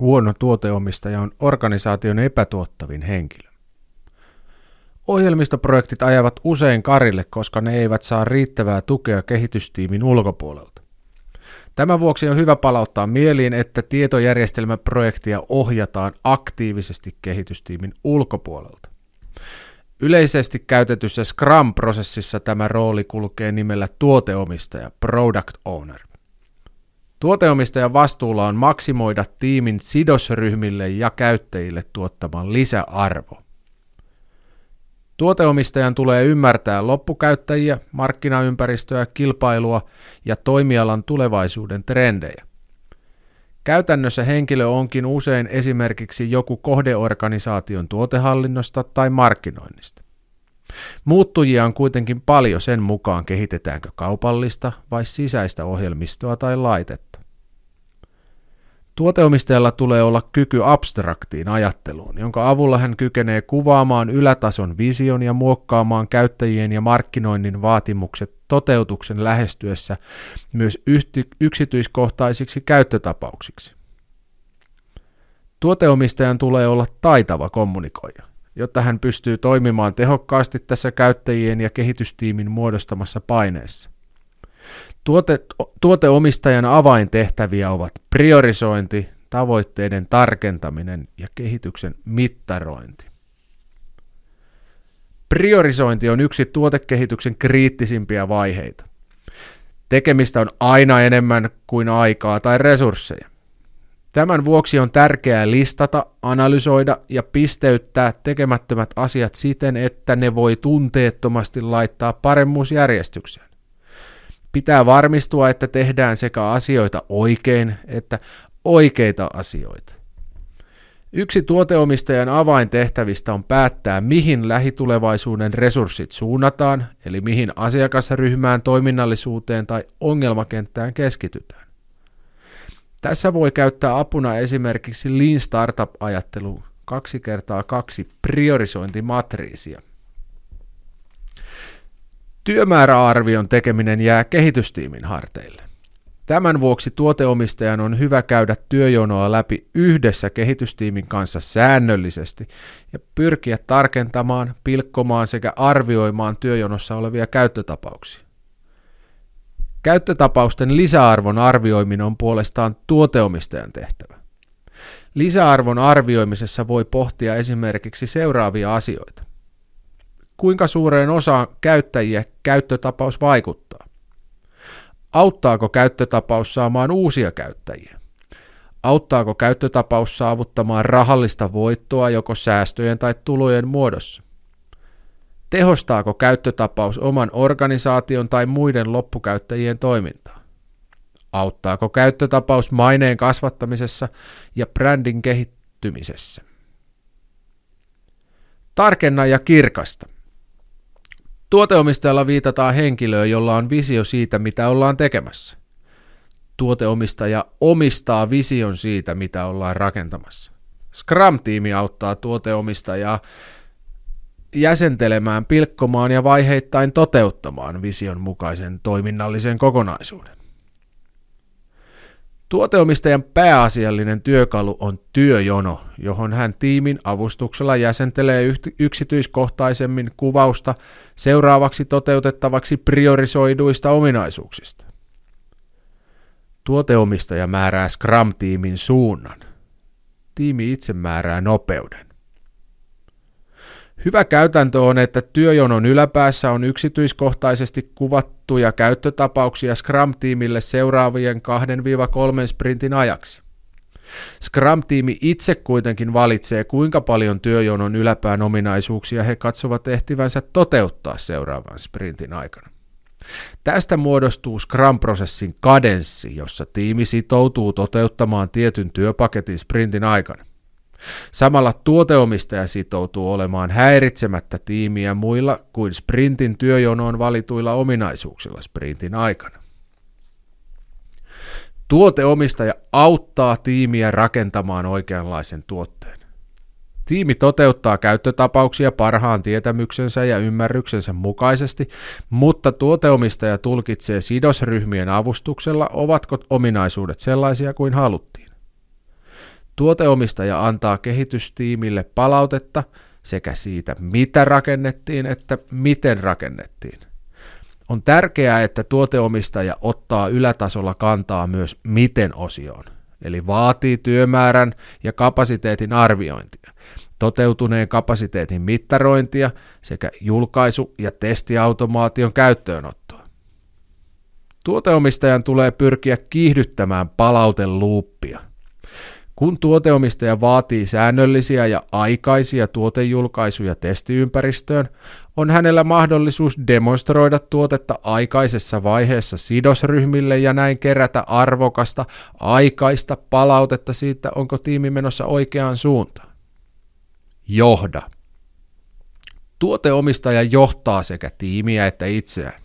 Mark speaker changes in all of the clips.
Speaker 1: Huono tuoteomistaja on organisaation epätuottavin henkilö. Ohjelmistoprojektit ajavat usein karille, koska ne eivät saa riittävää tukea kehitystiimin ulkopuolelta. Tämän vuoksi on hyvä palauttaa mieliin, että tietojärjestelmäprojektia ohjataan aktiivisesti kehitystiimin ulkopuolelta. Yleisesti käytetyssä Scrum-prosessissa tämä rooli kulkee nimellä tuoteomistaja, product owner. Tuoteomistajan vastuulla on maksimoida tiimin sidosryhmille ja käyttäjille tuottaman lisäarvo. Tuoteomistajan tulee ymmärtää loppukäyttäjiä, markkinaympäristöä, kilpailua ja toimialan tulevaisuuden trendejä. Käytännössä henkilö onkin usein esimerkiksi joku kohdeorganisaation tuotehallinnosta tai markkinoinnista. Muuttujia on kuitenkin paljon sen mukaan, kehitetäänkö kaupallista vai sisäistä ohjelmistoa tai laitetta. Tuoteomistajalla tulee olla kyky abstraktiin ajatteluun, jonka avulla hän kykenee kuvaamaan ylätason vision ja muokkaamaan käyttäjien ja markkinoinnin vaatimukset toteutuksen lähestyessä myös yksityiskohtaisiksi käyttötapauksiksi. Tuoteomistajan tulee olla taitava kommunikoija, jotta hän pystyy toimimaan tehokkaasti tässä käyttäjien ja kehitystiimin muodostamassa paineessa. Tuote, tuoteomistajan avaintehtäviä ovat priorisointi, tavoitteiden tarkentaminen ja kehityksen mittarointi. Priorisointi on yksi tuotekehityksen kriittisimpiä vaiheita. Tekemistä on aina enemmän kuin aikaa tai resursseja. Tämän vuoksi on tärkeää listata, analysoida ja pisteyttää tekemättömät asiat siten, että ne voi tunteettomasti laittaa paremmuusjärjestykseen. Pitää varmistua, että tehdään sekä asioita oikein että oikeita asioita. Yksi tuoteomistajan avaintehtävistä on päättää, mihin lähitulevaisuuden resurssit suunnataan, eli mihin asiakasryhmään, toiminnallisuuteen tai ongelmakenttään keskitytään. Tässä voi käyttää apuna esimerkiksi Lean Startup-ajattelu 2 kertaa 2 priorisointimatriisia. Työmääräarvion tekeminen jää kehitystiimin harteille. Tämän vuoksi tuoteomistajan on hyvä käydä työjonoa läpi yhdessä kehitystiimin kanssa säännöllisesti ja pyrkiä tarkentamaan, pilkkomaan sekä arvioimaan työjonossa olevia käyttötapauksia. Käyttötapausten lisäarvon arvioiminen on puolestaan tuoteomistajan tehtävä. Lisäarvon arvioimisessa voi pohtia esimerkiksi seuraavia asioita. Kuinka suureen osaan käyttäjiä käyttötapaus vaikuttaa? Auttaako käyttötapaus saamaan uusia käyttäjiä? Auttaako käyttötapaus saavuttamaan rahallista voittoa joko säästöjen tai tulojen muodossa? Tehostaako käyttötapaus oman organisaation tai muiden loppukäyttäjien toimintaa? Auttaako käyttötapaus maineen kasvattamisessa ja brändin kehittymisessä? Tarkenna ja kirkasta. Tuoteomistajalla viitataan henkilöön, jolla on visio siitä, mitä ollaan tekemässä. Tuoteomistaja omistaa vision siitä, mitä ollaan rakentamassa. Scrum-tiimi auttaa tuoteomistajaa jäsentelemään, pilkkomaan ja vaiheittain toteuttamaan vision mukaisen toiminnallisen kokonaisuuden. Tuoteomistajan pääasiallinen työkalu on työjono, johon hän tiimin avustuksella jäsentelee yksityiskohtaisemmin kuvausta seuraavaksi toteutettavaksi priorisoiduista ominaisuuksista. Tuoteomistaja määrää Scrum-tiimin suunnan. Tiimi itse määrää nopeuden. Hyvä käytäntö on, että työjonon yläpäässä on yksityiskohtaisesti kuvattuja käyttötapauksia Scrum-tiimille seuraavien 2-3 sprintin ajaksi. Scrum-tiimi itse kuitenkin valitsee, kuinka paljon työjonon yläpään ominaisuuksia he katsovat ehtivänsä toteuttaa seuraavan sprintin aikana. Tästä muodostuu Scrum-prosessin kadenssi, jossa tiimi sitoutuu toteuttamaan tietyn työpaketin sprintin aikana. Samalla tuoteomistaja sitoutuu olemaan häiritsemättä tiimiä muilla kuin sprintin työjonoon valituilla ominaisuuksilla sprintin aikana. Tuoteomistaja auttaa tiimiä rakentamaan oikeanlaisen tuotteen. Tiimi toteuttaa käyttötapauksia parhaan tietämyksensä ja ymmärryksensä mukaisesti, mutta tuoteomistaja tulkitsee sidosryhmien avustuksella, ovatko ominaisuudet sellaisia kuin haluttiin. Tuoteomistaja antaa kehitystiimille palautetta sekä siitä, mitä rakennettiin, että miten rakennettiin. On tärkeää, että tuoteomistaja ottaa ylätasolla kantaa myös miten osioon, eli vaatii työmäärän ja kapasiteetin arviointia, toteutuneen kapasiteetin mittarointia sekä julkaisu- ja testiautomaation käyttöönottoa. Tuoteomistajan tulee pyrkiä kiihdyttämään palauteluuppia – kun tuoteomistaja vaatii säännöllisiä ja aikaisia tuotejulkaisuja testiympäristöön, on hänellä mahdollisuus demonstroida tuotetta aikaisessa vaiheessa sidosryhmille ja näin kerätä arvokasta, aikaista palautetta siitä, onko tiimi menossa oikeaan suuntaan. Johda. Tuoteomistaja johtaa sekä tiimiä että itseään.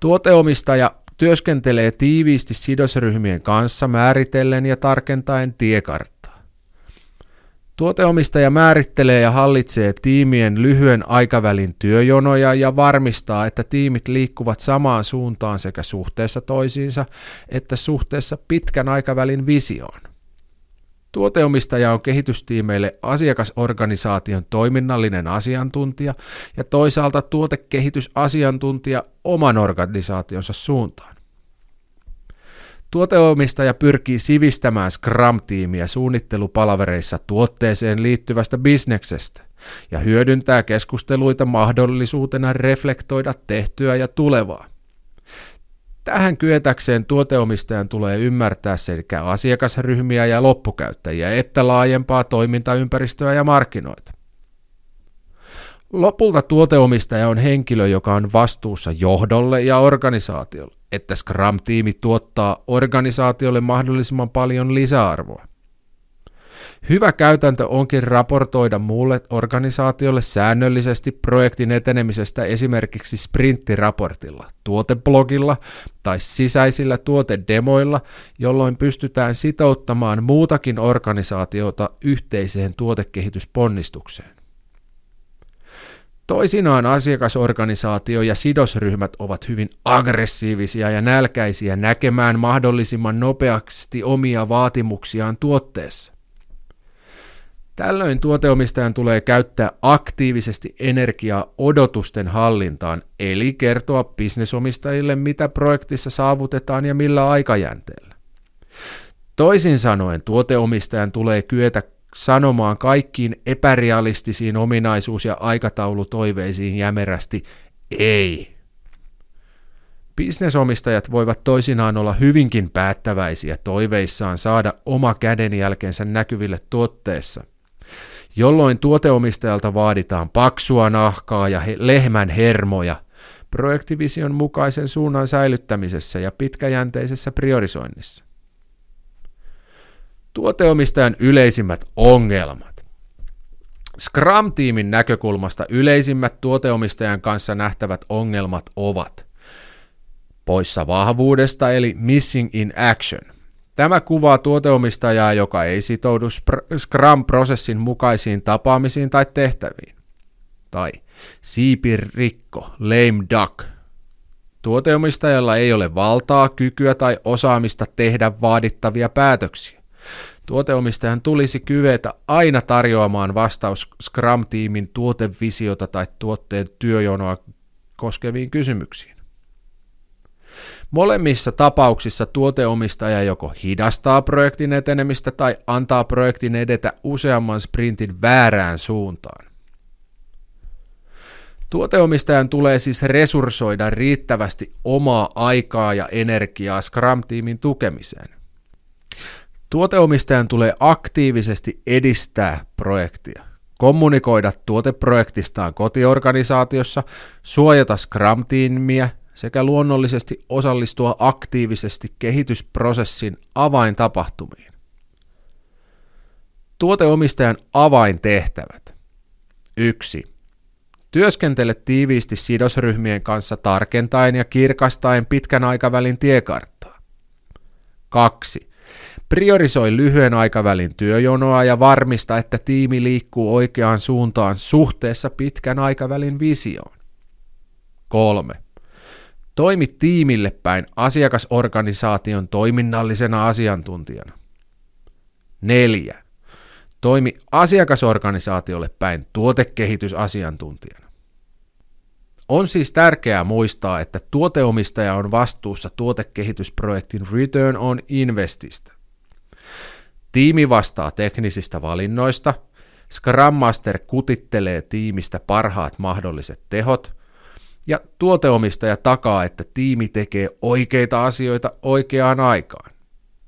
Speaker 1: Tuoteomistaja työskentelee tiiviisti sidosryhmien kanssa määritellen ja tarkentaen tiekarttaa. Tuoteomistaja määrittelee ja hallitsee tiimien lyhyen aikavälin työjonoja ja varmistaa, että tiimit liikkuvat samaan suuntaan sekä suhteessa toisiinsa että suhteessa pitkän aikavälin visioon. Tuoteomistaja on kehitystiimeille asiakasorganisaation toiminnallinen asiantuntija ja toisaalta tuotekehitysasiantuntija oman organisaationsa suuntaan. Tuoteomistaja pyrkii sivistämään Scrum-tiimiä suunnittelupalavereissa tuotteeseen liittyvästä bisneksestä ja hyödyntää keskusteluita mahdollisuutena reflektoida tehtyä ja tulevaa. Tähän kyetäkseen tuoteomistajan tulee ymmärtää sekä asiakasryhmiä ja loppukäyttäjiä että laajempaa toimintaympäristöä ja markkinoita. Lopulta tuoteomistaja on henkilö, joka on vastuussa johdolle ja organisaatiolle, että Scrum-tiimi tuottaa organisaatiolle mahdollisimman paljon lisäarvoa. Hyvä käytäntö onkin raportoida muulle organisaatiolle säännöllisesti projektin etenemisestä esimerkiksi sprinttiraportilla, tuoteblogilla tai sisäisillä tuotedemoilla, jolloin pystytään sitouttamaan muutakin organisaatiota yhteiseen tuotekehitysponnistukseen. Toisinaan asiakasorganisaatio ja sidosryhmät ovat hyvin aggressiivisia ja nälkäisiä näkemään mahdollisimman nopeasti omia vaatimuksiaan tuotteessa. Tällöin tuoteomistajan tulee käyttää aktiivisesti energiaa odotusten hallintaan, eli kertoa bisnesomistajille, mitä projektissa saavutetaan ja millä aikajänteellä. Toisin sanoen tuoteomistajan tulee kyetä sanomaan kaikkiin epärealistisiin ominaisuus- ja aikataulutoiveisiin jämerästi ei. Bisnesomistajat voivat toisinaan olla hyvinkin päättäväisiä toiveissaan saada oma kädenjälkensä näkyville tuotteessa, jolloin tuoteomistajalta vaaditaan paksua nahkaa ja he- lehmän hermoja projektivision mukaisen suunnan säilyttämisessä ja pitkäjänteisessä priorisoinnissa. Tuoteomistajan yleisimmät ongelmat. Scrum-tiimin näkökulmasta yleisimmät tuoteomistajan kanssa nähtävät ongelmat ovat poissa vahvuudesta eli missing in action. Tämä kuvaa tuoteomistajaa, joka ei sitoudu Scrum-prosessin mukaisiin tapaamisiin tai tehtäviin. Tai siipirikko, lame duck. Tuoteomistajalla ei ole valtaa, kykyä tai osaamista tehdä vaadittavia päätöksiä. Tuoteomistajan tulisi kyvetä aina tarjoamaan vastaus Scrum-tiimin tuotevisiota tai tuotteen työjonoa koskeviin kysymyksiin. Molemmissa tapauksissa tuoteomistaja joko hidastaa projektin etenemistä tai antaa projektin edetä useamman sprintin väärään suuntaan. Tuoteomistajan tulee siis resurssoida riittävästi omaa aikaa ja energiaa Scrum-tiimin tukemiseen. Tuoteomistajan tulee aktiivisesti edistää projektia, kommunikoida tuoteprojektistaan kotiorganisaatiossa, suojata Scrum-tiimiä sekä luonnollisesti osallistua aktiivisesti kehitysprosessin avaintapahtumiin. Tuoteomistajan avaintehtävät. 1. Työskentele tiiviisti sidosryhmien kanssa tarkentaen ja kirkastaen pitkän aikavälin tiekarttaa. 2. Priorisoi lyhyen aikavälin työjonoa ja varmista, että tiimi liikkuu oikeaan suuntaan suhteessa pitkän aikavälin visioon. 3. Toimi tiimille päin asiakasorganisaation toiminnallisena asiantuntijana. Neljä. Toimi asiakasorganisaatiolle päin tuotekehitysasiantuntijana. On siis tärkeää muistaa, että tuoteomistaja on vastuussa tuotekehitysprojektin Return on Investistä. Tiimi vastaa teknisistä valinnoista, Scrum Master kutittelee tiimistä parhaat mahdolliset tehot, ja tuoteomistaja takaa, että tiimi tekee oikeita asioita oikeaan aikaan.